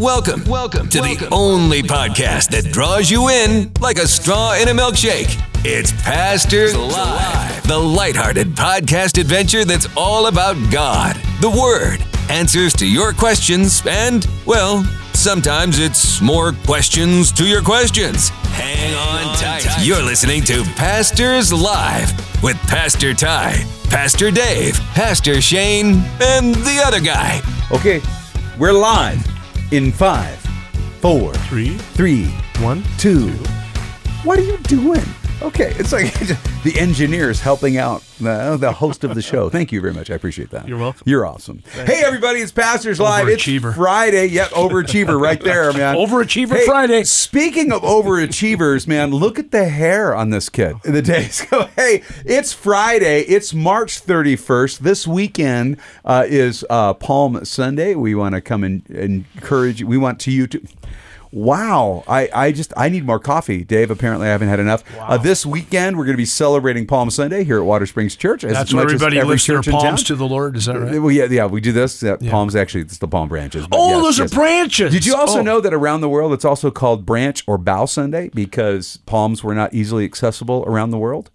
Welcome, welcome to the only podcast that draws you in like a straw in a milkshake. It's Pastors Live, the lighthearted podcast adventure that's all about God, the Word, answers to your questions, and, well, sometimes it's more questions to your questions. Hang on tight. You're listening to Pastors Live with Pastor Ty, Pastor Dave, Pastor Shane, and the other guy. Okay, we're live in five, four, Three, three, one, two. What are you doing? Okay, it's like the engineers helping out the, the host of the show. Thank you very much. I appreciate that. You're welcome. You're awesome. Hey, everybody, it's Pastors Live. It's Friday. Yep, overachiever right there, man. Overachiever Hey, Friday. Speaking of overachievers, man, look at the hair on this kid. The days go, hey, it's Friday. It's March 31st. This weekend uh, is uh, Palm Sunday. We want to come and encourage you. We want to you to. Wow, I, I just I need more coffee, Dave. Apparently, I haven't had enough. Uh, this weekend, we're going to be celebrating Palm Sunday here at Watersprings Church. As That's where everybody every lifts their palms to the Lord. Is that right? Well, yeah, yeah, we do this. Yeah, Palms actually, it's the palm branches. Oh, yes, those yes. are branches. Did you also Oh. know that around the world it's also called Branch or Bough Sunday because palms were not easily accessible around the world?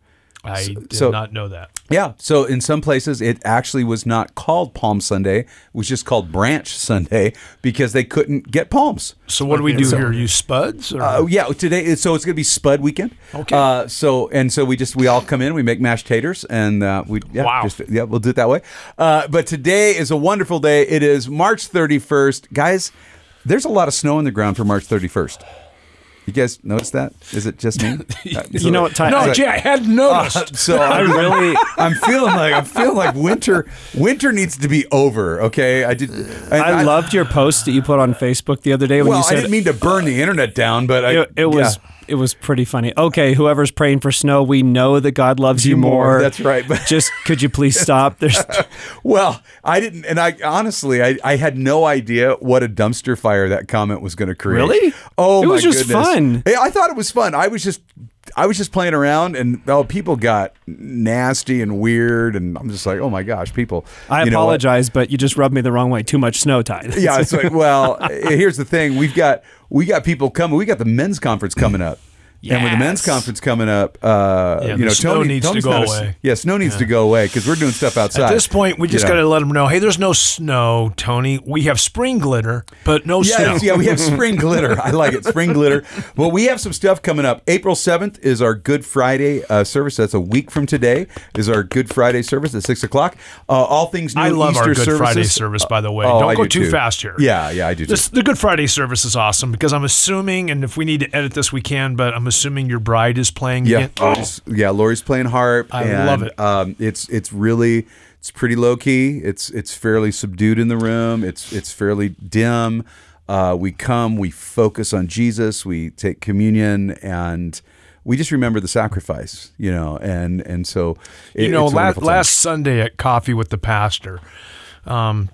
I did so- not know that. Yeah. So in some places it actually was not called Palm Sunday; it was just called Branch Sunday because they couldn't get palms. So what do we do here? Use spuds? Or? Uh, yeah, today. So it's going to be Spud weekend. Okay. Uh, so and so we just we all come in, we make mashed taters, and uh, we yeah, Wow. just, yeah, we'll do it that way. Uh, but today is a wonderful day. It is March thirty first, guys. There's a lot of snow on the ground for March thirty first. You guys notice that? Is it just me? Uh, You know what, Ty? no, I, Jay, I hadn't noticed. Uh, so I I'm, really, I'm feeling like I'm feeling like winter. Winter needs to be over. Okay, I did. and I loved your post that you put on Facebook the other day when Well, you said. I didn't mean to burn the internet down, but I, it, it was yeah. It was pretty funny. Okay, whoever's praying for snow, we know that God loves you, You more, more. that's right, but- just could you please stop? There's Well, I didn't, and I honestly, I, I had no idea what a dumpster fire that comment was going to create. Really? Oh, It was just goodness. fun. I thought it was fun. I was just, I was just playing around, and oh, people got nasty and weird, and I'm just like, oh my gosh, people. I you know apologize, but you just rubbed me the wrong way. Too much snow tide. Yeah, it's like, well, here's the thing: we've got we got people coming. We got the men's conference coming up. And with the men's conference coming up, uh, Yeah, you know, snow Tony needs to go not a- away. yeah, snow needs to go away because we're doing stuff outside. At this point, we just got to let them know, hey, there's no snow, Tony. We have spring glitter, but no Yeah, snow. yeah, we have spring glitter. I like it, spring glitter. Well, we have some stuff coming up. April seventh is our Good Friday uh, service. That's a week from today. Is our Good Friday service at six o'clock. Uh, all things new. I love Easter our Good services. Friday service, by the way. Oh, Don't I go do too fast here. Yeah, yeah, I do. Too. This, the Good Friday service is awesome because I'm assuming, and if we need to edit this, we can. But I'm assuming your bride is playing Yeah, again. Lori's, yeah. Lori's playing harp. I and, love it. Um, it's it's really it's pretty low key. It's it's fairly subdued in the room. It's it's fairly dim. Uh, we come, we focus on Jesus. We take communion and. We just remember the sacrifice, you know, and and so it- you know, it's a la- last Sunday at Coffee with the Pastor, um,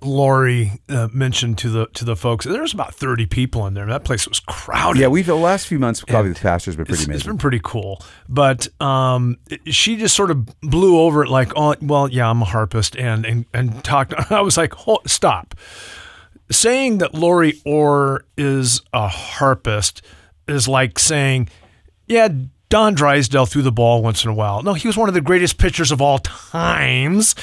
Lori uh, mentioned to the to the folks there was about thirty people in there. That place was crowded. yeah, we've the last few months probably the pastor's been pretty it's, it's amazing. been pretty cool. But um, it- she just sort of blew over it like, oh, well, yeah, I'm a harpist, and and and talked. I was like, Hold, stop. Saying that Lori Orr is a harpist is like saying, yeah, Don Drysdale threw the ball once in a while. No, he was one of the greatest pitchers of all times.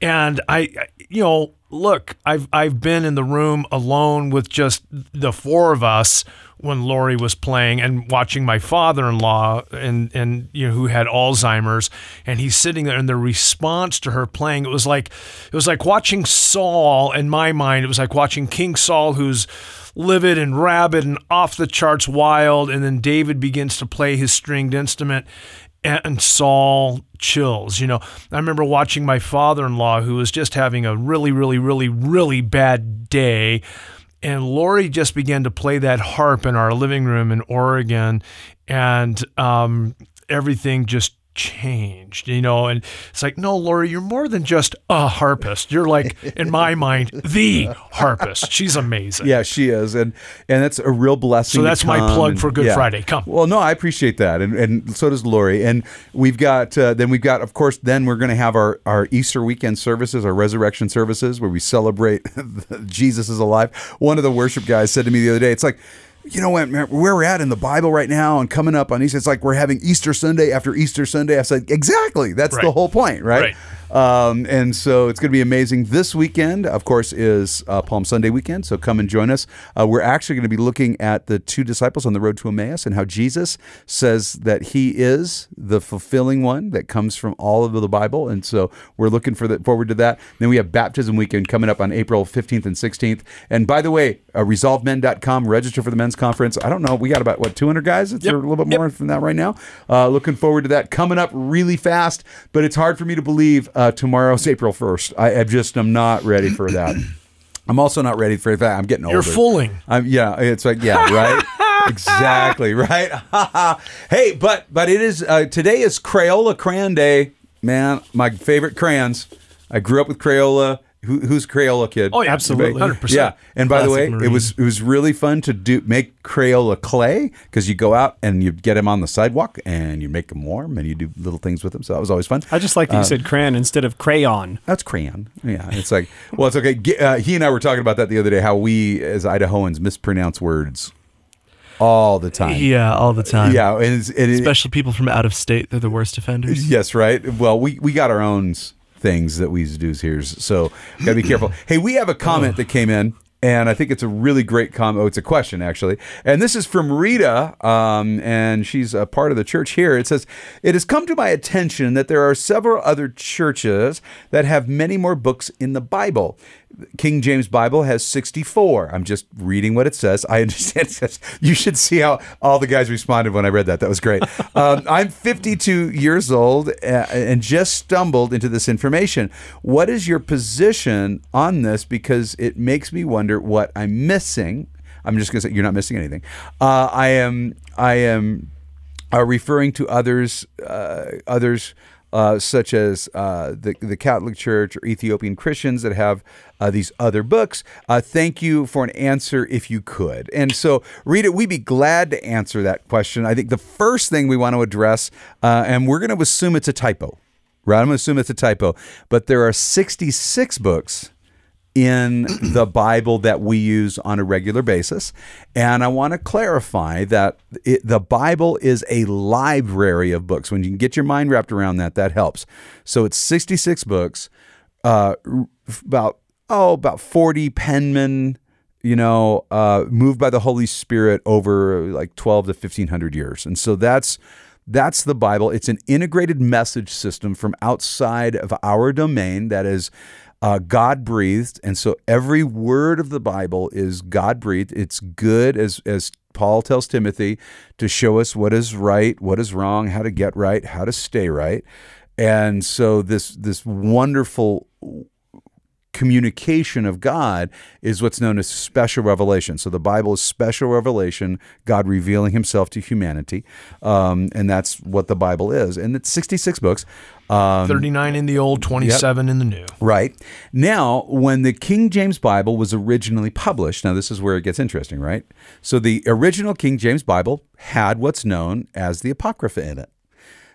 And I, you know, look, I've I've been in the room alone with just the four of us when Lori was playing and watching my father-in-law and and you know who had Alzheimer's and he's sitting there and the response to her playing it was like it was like watching Saul in my mind it was like watching King Saul who's livid and rabid and off the charts wild and then David begins to play his stringed instrument and Saul chills. You know, I remember watching my father in law who was just having a really, really, really, really bad day. And Lori just began to play that harp in our living room in Oregon. And um, everything just changed, you know, and it's like, no, Lori, you're more than just a harpist. You're like, in my mind, the harpist. She's amazing. Yeah, she is, and and that's a real blessing. So that's my plug and- for Good yeah. Friday. Come. Well, no, I appreciate that, and and so does Lori. And we've got uh, then we've got, of course, then we're going to have our our Easter weekend services, our resurrection services, where we celebrate Jesus is alive. One of the worship guys said to me the other day, it's like. You know what, where we're at in the Bible right now and coming up on Easter, it's like we're having Easter Sunday after Easter Sunday. I said, exactly. That's the whole point, right? right? Um, and so it's going to be amazing. This weekend, of course, is uh, Palm Sunday weekend. So come and join us. Uh, we're actually going to be looking at the two disciples on the road to Emmaus and how Jesus says that he is the fulfilling one that comes from all of the Bible. And so we're looking for the, forward to that. Then we have baptism weekend coming up on April 15th and 16th. And by the way, uh, resolvemen.com, register for the men's conference. I don't know. We got about, what, 200 guys? It's Yep. a little bit more from that right now. Uh, looking forward to that coming up really fast, but it's hard for me to believe uh, tomorrow's April 1st. I, I just am not ready for that. I'm also not ready for that. I'm getting older. You're fooling. I'm, yeah, it's like yeah, right. exactly right. hey, but but it is uh, today is Crayola Crayon Day. Man, my favorite crayons. I grew up with Crayola. Who, who's Crayola kid? Oh, yeah, Absolutely. Hundred percent. Yeah, and by the way, Classic it was it was really fun to do make Crayola clay because you go out and you get them on the sidewalk and you make them warm and you do little things with them. So that was always fun. I just like that you said crayon instead of crayon. That's crayon. Yeah, it's like well, it's okay. Uh, he and I were talking about that the other day. How we as Idahoans mispronounce words all the time. Yeah, all the time. Yeah, and it's, it, Especially people from out of state, they're the worst offenders. Yes, right. Well, we we got our own s- things that we do here, so gotta be careful. hey, we have a comment that came in. And I think it's a really great comment. Oh, it's a question, actually. And this is from Rita, um, and she's a part of the church here. It says, It has come to my attention that there are several other churches that have many more books in the Bible. King James Bible has 64. I'm just reading what it says. I understand. It says, you should see how all the guys responded when I read that. That was great. Um, I'm 52 years old uh, and just stumbled into this information. What is your position on this? Because it makes me wonder what I'm missing. I'm just going to say you're not missing anything. Uh, I am. I am are referring to others, uh, others uh, such as uh, the the Catholic Church or Ethiopian Christians that have uh, these other books. Uh, thank you for an answer if you could. And so, Rita, we'd be glad to answer that question. I think the first thing we want to address, uh, and we're going to assume it's a typo, right? I'm going to assume it's a typo, but there are 66 books in the Bible that we use on a regular basis. And I want to clarify that it, the Bible is a library of books. When you can get your mind wrapped around that, that helps. So it's 66 books, uh, about, oh, about 40 penmen, you know, uh, moved by the Holy Spirit over like 12 to 1500 years. And so that's that's the Bible. It's an integrated message system from outside of our domain that is uh, God breathed, and so every word of the Bible is God breathed. It's good, as as Paul tells Timothy, to show us what is right, what is wrong, how to get right, how to stay right. And so this this wonderful communication of God is what's known as special revelation. So the Bible is special revelation, God revealing Himself to humanity, um, and that's what the Bible is. And it's 66 books. Um, 39 in the old, 27 in the new. Right. Now, when the King James Bible was originally published, now this is where it gets interesting, right? So the original King James Bible had what's known as the Apocrypha in it.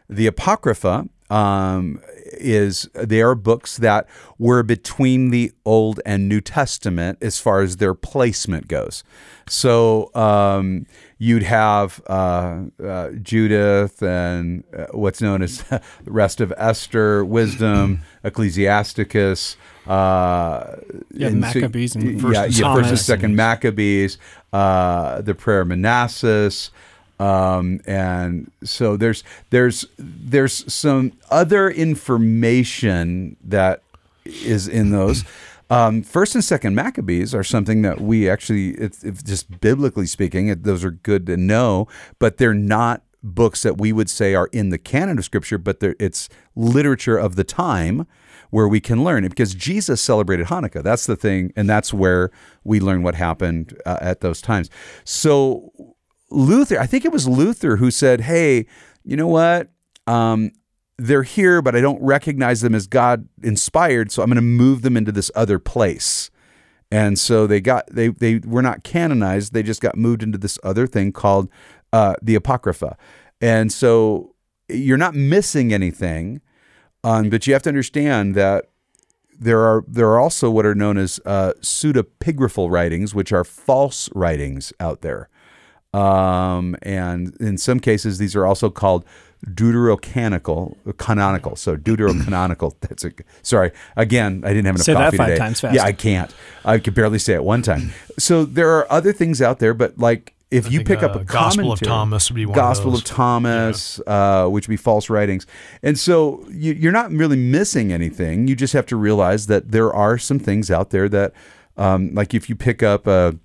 The Apocrypha um, is they are books that were between the Old and New Testament as far as their placement goes. So um, you'd have uh, uh, Judith and uh, what's known as the rest of Esther, Wisdom, Ecclesiasticus. Uh, Yeah, and so- Maccabees and yeah, First yeah, and first and second Maccabees, uh, the prayer of Manasseh, um, and so there's there's there's some other information that is in those. Um, first and second Maccabees are something that we actually, it's, it's just biblically speaking, it, those are good to know, but they're not books that we would say are in the canon of Scripture, but it's literature of the time where we can learn it because Jesus celebrated Hanukkah. That's the thing, and that's where we learn what happened uh, at those times. So Luther, I think it was Luther who said, "Hey, you know what? Um, they're here, but I don't recognize them as God inspired, so I'm going to move them into this other place. And so they got they they were not canonized; they just got moved into this other thing called uh, the Apocrypha. And so you're not missing anything, um, but you have to understand that there are there are also what are known as uh, pseudepigraphal writings, which are false writings out there. Um, and in some cases, these are also called deuterocanonical, canonical. So deuterocanonical. That's a sorry. Again, I didn't have enough Say that coffee five today. times Yeah. I can't. I could barely say it one time. So there are other things out there, but like if you think, pick up uh, a Gospel of Thomas would be one of Gospel those. of Thomas, uh, which would be false writings, and so you, you're not really missing anything. You just have to realize that there are some things out there that, um, like if you pick up a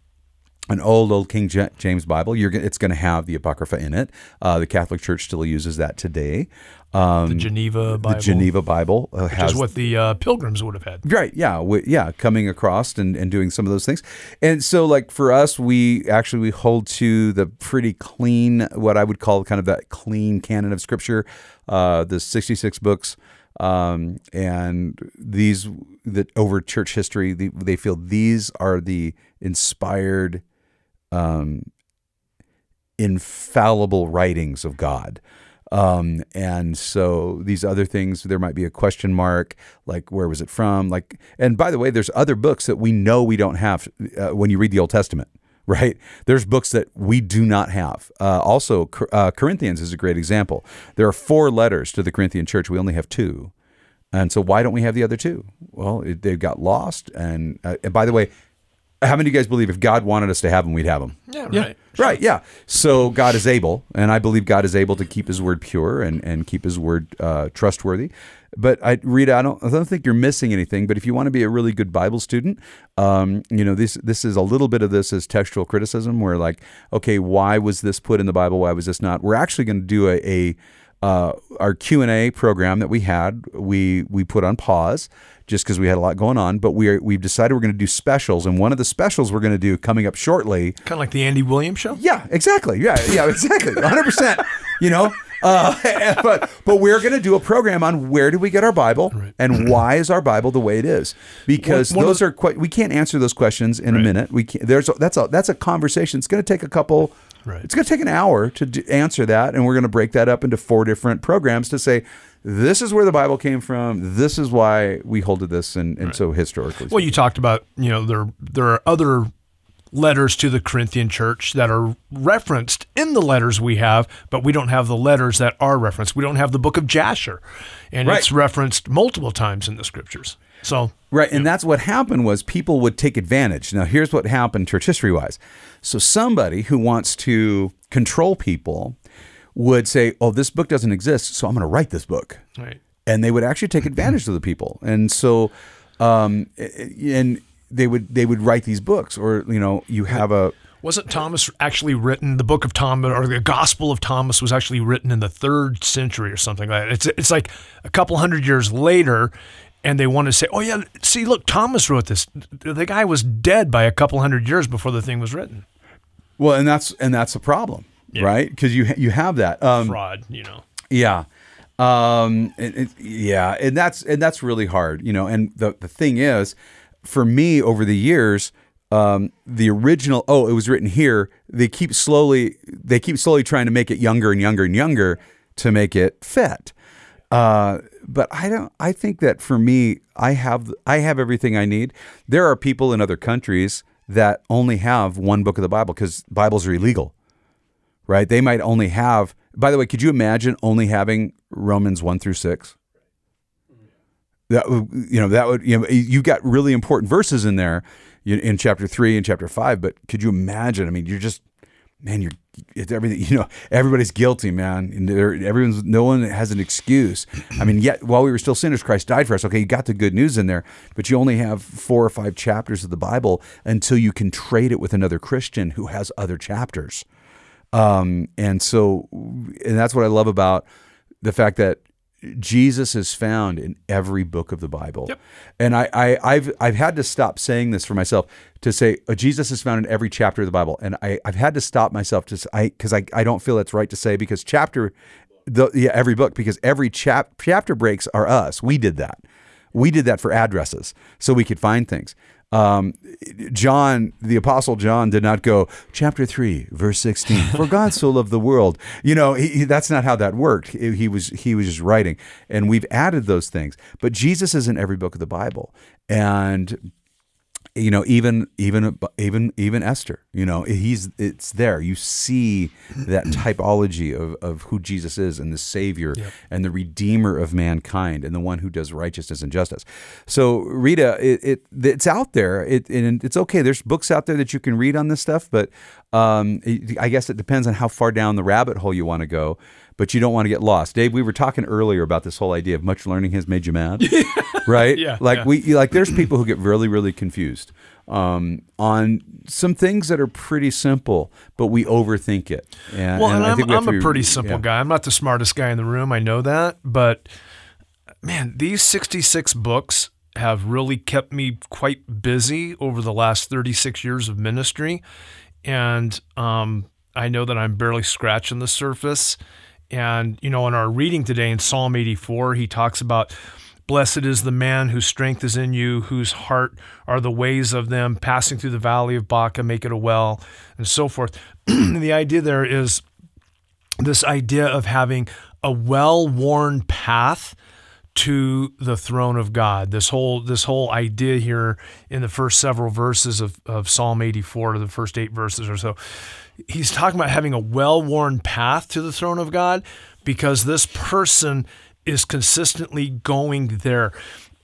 an old old King James Bible, you're it's going to have the Apocrypha in it. Uh, the Catholic Church still uses that today. Um, The Geneva Bible. the Geneva Bible uh, Which has is what the uh, pilgrims would have had. Right. Yeah. We, yeah. Coming across and, and doing some of those things. And so, like, for us, we actually we hold to the pretty clean, what I would call kind of that clean canon of scripture, uh, the 66 books. Um, and these that over church history, the, they feel these are the inspired, um, infallible writings of God. Um, and so these other things, there might be a question mark, like where was it from? Like, and by the way, there's other books that we know we don't have uh, when you read the Old Testament, right? There's books that we do not have. Uh, also, uh, Corinthians is a great example. There are four letters to the Corinthian church. We only have two. And so why don't we have the other two? Well, it, they got lost. And, uh, and by the way, how many of you guys believe if God wanted us to have them, we'd have them? Yeah, right. Right, yeah. So God is able, and I believe God is able to keep His word pure and, and keep His word uh, trustworthy. But I, Rita, I don't, I don't think you're missing anything. But if you want to be a really good Bible student, um, you know this this is a little bit of this as textual criticism, where like, okay, why was this put in the Bible? Why was this not? We're actually going to do a, a uh, our Q and A program that we had. We we put on pause just because we had a lot going on. But we are, we've decided we're going to do specials, and one of the specials we're going to do coming up shortly Kind of like the Andy Williams show. yeah, exactly. Yeah, yeah, exactly. 100%. You know, uh, but but we're going to do a program on where do we get our Bible and why is our Bible the way it is? Because One- one those the- are quite. We can't answer those questions in a minute. We can't, there's a, that's a that's a conversation. It's going to take a couple. Right. It's going to take an hour to answer that, and we're going to break that up into four different programs to say. This is where the Bible came from. This is why we hold to this, and, and so historically. Well, you talked about you know there there are other letters to the Corinthian church that are referenced in the letters we have, but we don't have the letters that are referenced. We don't have the book of Jasher, and Right. it's referenced multiple times in the scriptures. So Right, and that's what happened was people would take advantage. Now, here's what happened church history wise. So somebody who wants to control people would say, "Oh, this book doesn't exist, so I'm going to write this book." right. And they would actually take advantage of the people. And so um and they would they would write these books or you know, you have a Wasn't Thomas actually written? The Book of Thomas or the Gospel of Thomas was actually written in the third century or something like that. It's it's like a couple hundred years later, and they want to say, "Oh yeah, see, look, Thomas wrote this. The guy was dead by a couple hundred years before the thing was written." well, and that's and that's a problem, right? Because you you have that. Um Fraud, you know. Yeah. Um it, it- yeah, and that's and that's really hard, you know. And the the thing is, for me over the years, um the original oh, it was written here, they keep slowly they keep slowly trying to make it younger and younger and younger to make it fit. Uh but I don't I think that for me I have I have everything I need. There are people in other countries that only have one book of the Bible cuz Bibles are illegal right? They might only have. By the way, could you imagine only having Romans one through six? That would, you know, that would you know, you've got really important verses in there in chapter three and chapter five. But could you imagine? I mean, you're just man, you're it's everything. You know, everybody's guilty, man. Everyone's no one has an excuse. I mean, yet while we were still sinners, Christ died for us. Okay, you got the good news in there, but you only have four or five chapters of the Bible until you can trade it with another Christian who has other chapters. Um, and so, and that's what I love about the fact that Jesus is found in every book of the Bible. Yep. And I, I, I've, I've had to stop saying this for myself to say uh, Jesus is found in every chapter of the Bible. And I, I've had to stop myself to, I, because I, I don't feel that's right to say because chapter The, yeah, every book because every chap chapter breaks are us. We did that. We did that for addresses so we could find things. Um, John, the apostle John, did not go chapter three, verse sixteen. For God so loved the world. You know, he- that's not how that worked. He, he was he was just writing, and we've added those things. But Jesus is in every book of the Bible, and you know even even even even Esther you know he's it's there. You see that typology of, of who Jesus is and the savior and the redeemer of mankind and the one who does righteousness and justice. So Rita it, it it's out there. It and it's okay. There's books out there that you can read on this stuff but um, I guess it depends on how far down the rabbit hole you want to go but you don't want to get lost Dave we were talking earlier about this whole idea of much learning has made you mad right Yeah, like yeah. we like there's people who get really really confused um, on some things that are pretty simple but we overthink it and, Well, and, I I'm, think we I'm to a be- pretty simple yeah. guy. I'm not the smartest guy in the room. I know that. But man, these 66 books have really kept me quite busy over the last 36 years of ministry. And um, I know that I'm barely scratching the surface. And, you know, in our reading today in Psalm 84, he talks about Blessed is the man whose strength is in you, whose heart are the ways of them, passing through the valley of Baca, make it a well, and so forth. the idea there is this idea of having a well-worn path to the throne of God. This whole this whole idea here in the first several verses of, of Psalm 84 to the first eight verses or so. He's talking about having a well-worn path to the throne of God because this person is consistently going there.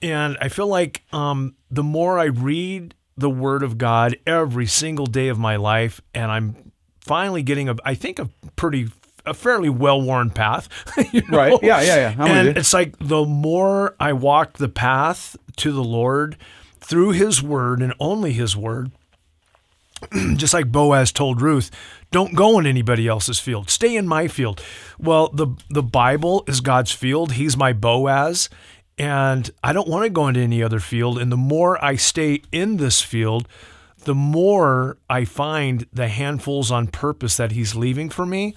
And I feel like um, the more I read the Word of God every single day of my life, and I'm finally getting a, I think, a pretty, a fairly well-worn path. you know? Right. Yeah, yeah, yeah. I'm and it's like the more I walk the path to the Lord through His Word and only His Word, just like Boaz told Ruth, don't go in anybody else's field. Stay in my field. Well, the the Bible is God's field. He's my Boaz, and I don't want to go into any other field. And the more I stay in this field, the more I find the handfuls on purpose that he's leaving for me.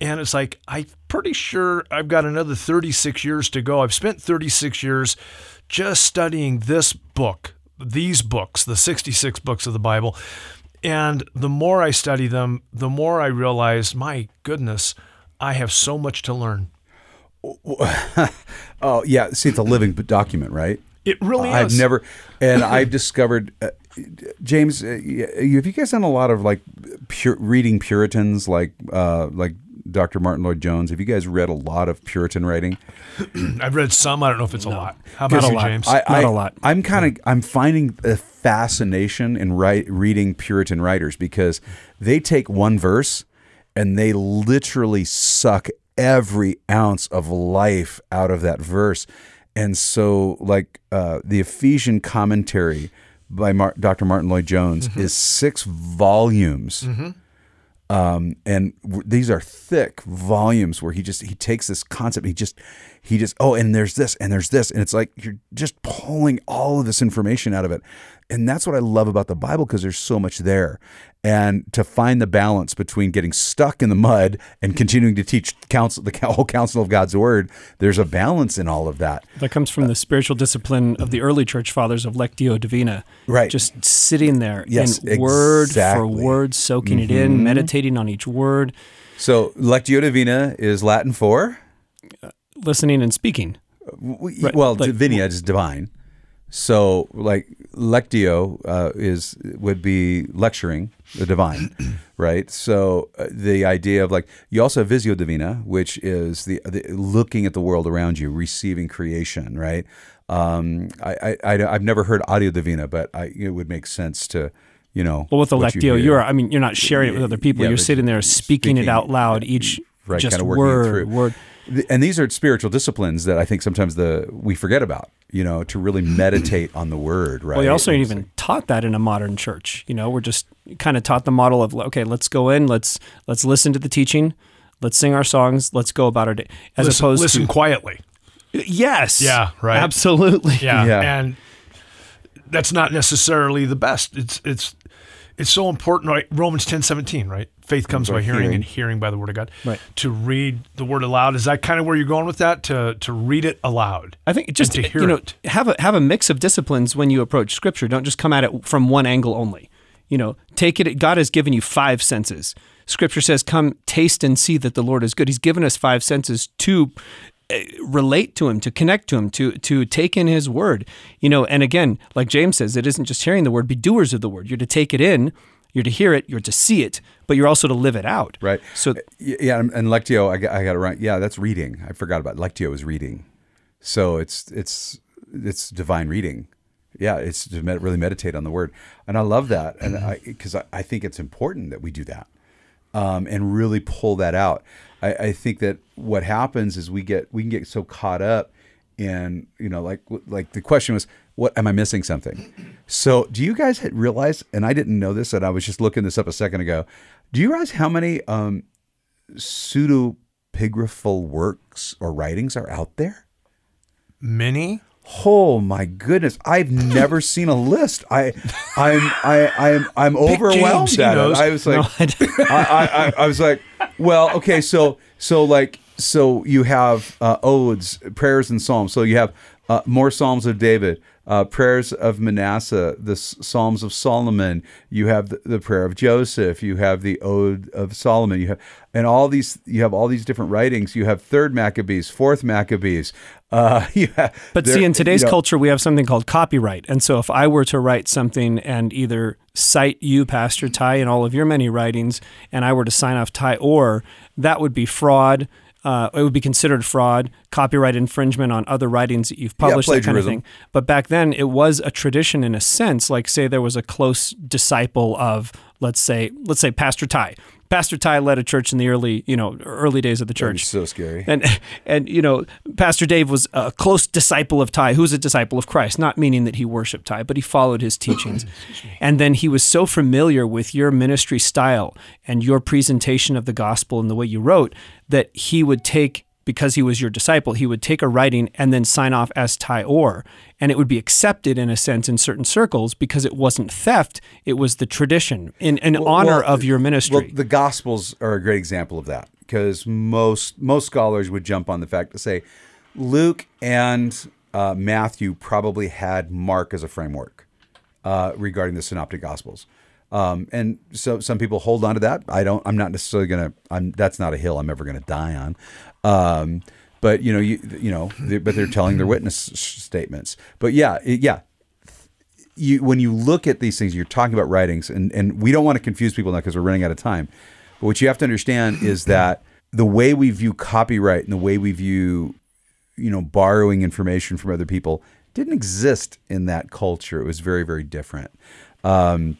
And it's like, I'm pretty sure I've got another 36 years to go. I've spent 36 years just studying this book, these books, the 66 books of the Bible. And the more I study them, the more I realize, my goodness, I have so much to learn. oh yeah see it's a living document right It really I've is. never, and I've discovered, uh, James, uh, you- have you guys done a lot of like pure, reading Puritans, like uh, like Dr. Martyn Lloyd-Jones? Have you guys read a lot of Puritan writing? I've read some. I don't know if it's a lot. How about a you, lot. James? I, Not I, a lot. I'm kind of I'm finding a fascination in write, reading Puritan writers because they take one verse and they literally suck every ounce of life out of that verse. And so, like uh, the Ephesian commentary by Mar- Dr. Martyn Lloyd-Jones is six volumes um, and w- these are thick volumes where he just he takes this concept he just he just oh and there's this and there's this. And it's like you're just pulling all of this information out of it. And that's what i love about the bible because there's so much there and to find the balance between getting stuck in the mud and continuing to teach counsel the whole counsel of god's word there's a balance in all of that That comes from the spiritual discipline of the early church fathers of Lectio Divina. Right. Just sitting there Yes, and word for exactly. Mm-hmm. word, soaking it in, meditating on each word, so lectio divina is latin for listening and speaking. W- Right, Well, like- divinia is divine. So, like lectio uh, is would be lecturing the divine, right? So uh, the idea of like you also have visio divina, which is the, the looking at the world around you, receiving creation, right? Um, I, I, have never heard audio divina, but I, it would make sense to you know. Well, with the Lectio, you are, I mean, you're not sharing it with other people. Yeah, you're sitting there speaking, it out loud, each right, just kind of word, through. word. Th- And these are spiritual disciplines that I think sometimes the we forget about. You know, to really meditate on the word. Right. Well, you also ain't It's even taught that in a modern church. You know, we're just kind of taught the model of okay, let's go in, let's let's listen to the teaching, let's sing our songs, let's go about our day, as listen, opposed listen to listen quietly. yes, Yeah, right. absolutely. Yeah. Yeah. And that's not necessarily the best. It's it's it's so important, right? Romans ten seventeen, right? Faith comes By by hearing, hearing. and hearing by the word of God. Right. To read the word aloud is that kind of where you're going with that? To to read it aloud. I think just to hear you know it. have a have a mix of disciplines when you approach scripture. Don't just come at it from one angle only. You know, take it. God has given you five senses. Scripture says, "Come, taste and see that the Lord is good." He's given us five senses to Uh, relate to Him, to connect to Him, to to take in His Word. You know, and again, like James says, it isn't just hearing the Word; be doers of the Word. You're to take it in. You're to hear it. You're to see it, but you're also to live it out. Right. So uh, yeah, and, and lectio, I got, I got it right. Yeah, that's reading. I forgot about it. lectio is reading. So it's it's it's divine reading. Yeah, it's to med- really meditate on the word, and I love that, and mm-hmm. I because I, I think it's important that we do that, um, and really pull that out. I, I think that what happens is we get we can get so caught up in you know like like the question was what am I missing something? So do you guys realize? And I didn't know this, and I was just looking this up a second ago. Do you realize how many um, pseudepigraphal works or writings are out there? Many. Oh my goodness! I've never seen a list. I, I'm, I, I'm, I'm overwhelmed James, at it. I was like, No, I, I, I was like, well, okay, so, so like, so you have uh, odes, prayers, and psalms. So you have uh, more psalms of David, uh, prayers of Manasseh, the psalms of Solomon. You have the, the prayer of Joseph. You have the ode of Solomon. You have, and all these, you have all these different writings. You have third Maccabees, fourth Maccabees. Uh, have, But see, in today's you know, culture, we have something called copyright. And so if I were to write something and either cite you, Pastor Ty, in all of your many writings, and I were to sign off Ty or, that would be fraud. Uh, it would be considered fraud, copyright infringement on other writings that you've published, that kind of thing. But back then, it was a tradition in a sense. Like, say, there was a close disciple of, let's say, let's say Pastor Ty. Pastor Ty led a church in the early, you know, early days of the church. so scary. And and you know, Pastor Dave was a close disciple of Ty, who was a disciple of Christ, not meaning that he worshiped Ty, but he followed his teachings. and then he was so familiar with your ministry style and your presentation of the gospel and the way you wrote that he would take because he was your disciple, he would take a writing and then sign off as Ty Orr, and it would be accepted in a sense in certain circles because it wasn't theft; it was the tradition in, in honor Well, of your ministry. Well, the Gospels are a great example of that because most most scholars would jump on the fact to say Luke and uh, Matthew probably had Mark as a framework uh, regarding the Synoptic Gospels. Um, and so some people hold on to that. I don't. I'm not necessarily gonna. I'm. That's not a hill I'm ever gonna die on. Um, but you know, you you know, they- but they're telling their witness statements. But yeah, yeah, you when you look at these things, you're talking about writings, and and we don't want to confuse people now because we're running out of time. But what you have to understand is that the way we view copyright and the way we view, you know, borrowing information from other people didn't exist in that culture. It was very very different. Um,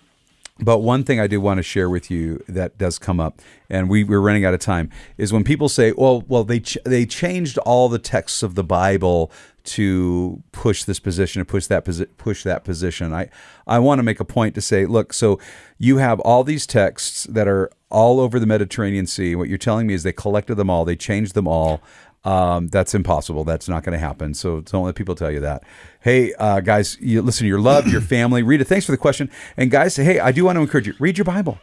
but one thing I do want to share with you that does come up, and we, we're running out of time, is when people say, "Well, well, they ch- they changed all the texts of the Bible to push this position, to push that posi- push that position." I I want to make a point to say, look, so you have all these texts that are all over the Mediterranean Sea. What you're telling me is they collected them all, they changed them all. Um, that's impossible. That's not going to happen. So don't let people tell you that. Hey, uh, guys, you listen to your love, your family. Rita, thanks for the question. And guys, hey, I do want to encourage you. Read your Bible.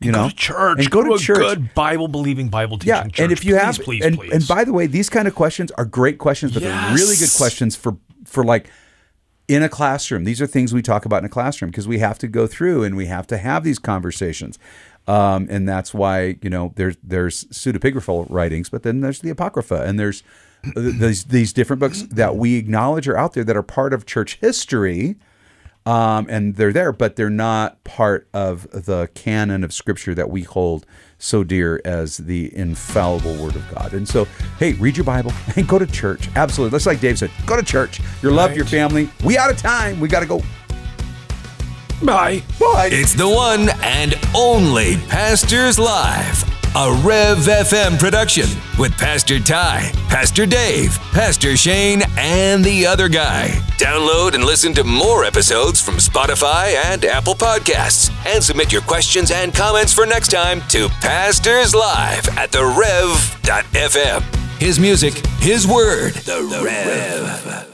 You know, go to church. and go, to, a church. good Bible believing, Bible teaching yeah, church. and if you please, have, please, and, please. and by the way, these kind of questions are great questions, but they're really good questions for for like in a classroom. These are things we talk about in a classroom because we have to go through and we have to have these conversations. Um, and that's why you know there's there's pseudepigraphal writings, but then there's the apocrypha, and there's these these different books that we acknowledge are out there that are part of church history, um, and they're there, but they're not part of the canon of Scripture that we hold so dear as the infallible Word of God. And so, hey, read your Bible and go to church. Absolutely, just like Dave said, go to church. Your love, your family. We out of time. We got to go. Bye. Bye. It's the one and only Pastors Live, a Rev FM production with Pastor Ty, Pastor Dave, Pastor Shane, and the other guy. Download and listen to more episodes from Spotify and Apple Podcasts. And submit your questions and comments for next time to Pastors Live at the Rev.fm. His music, his word, the Rev.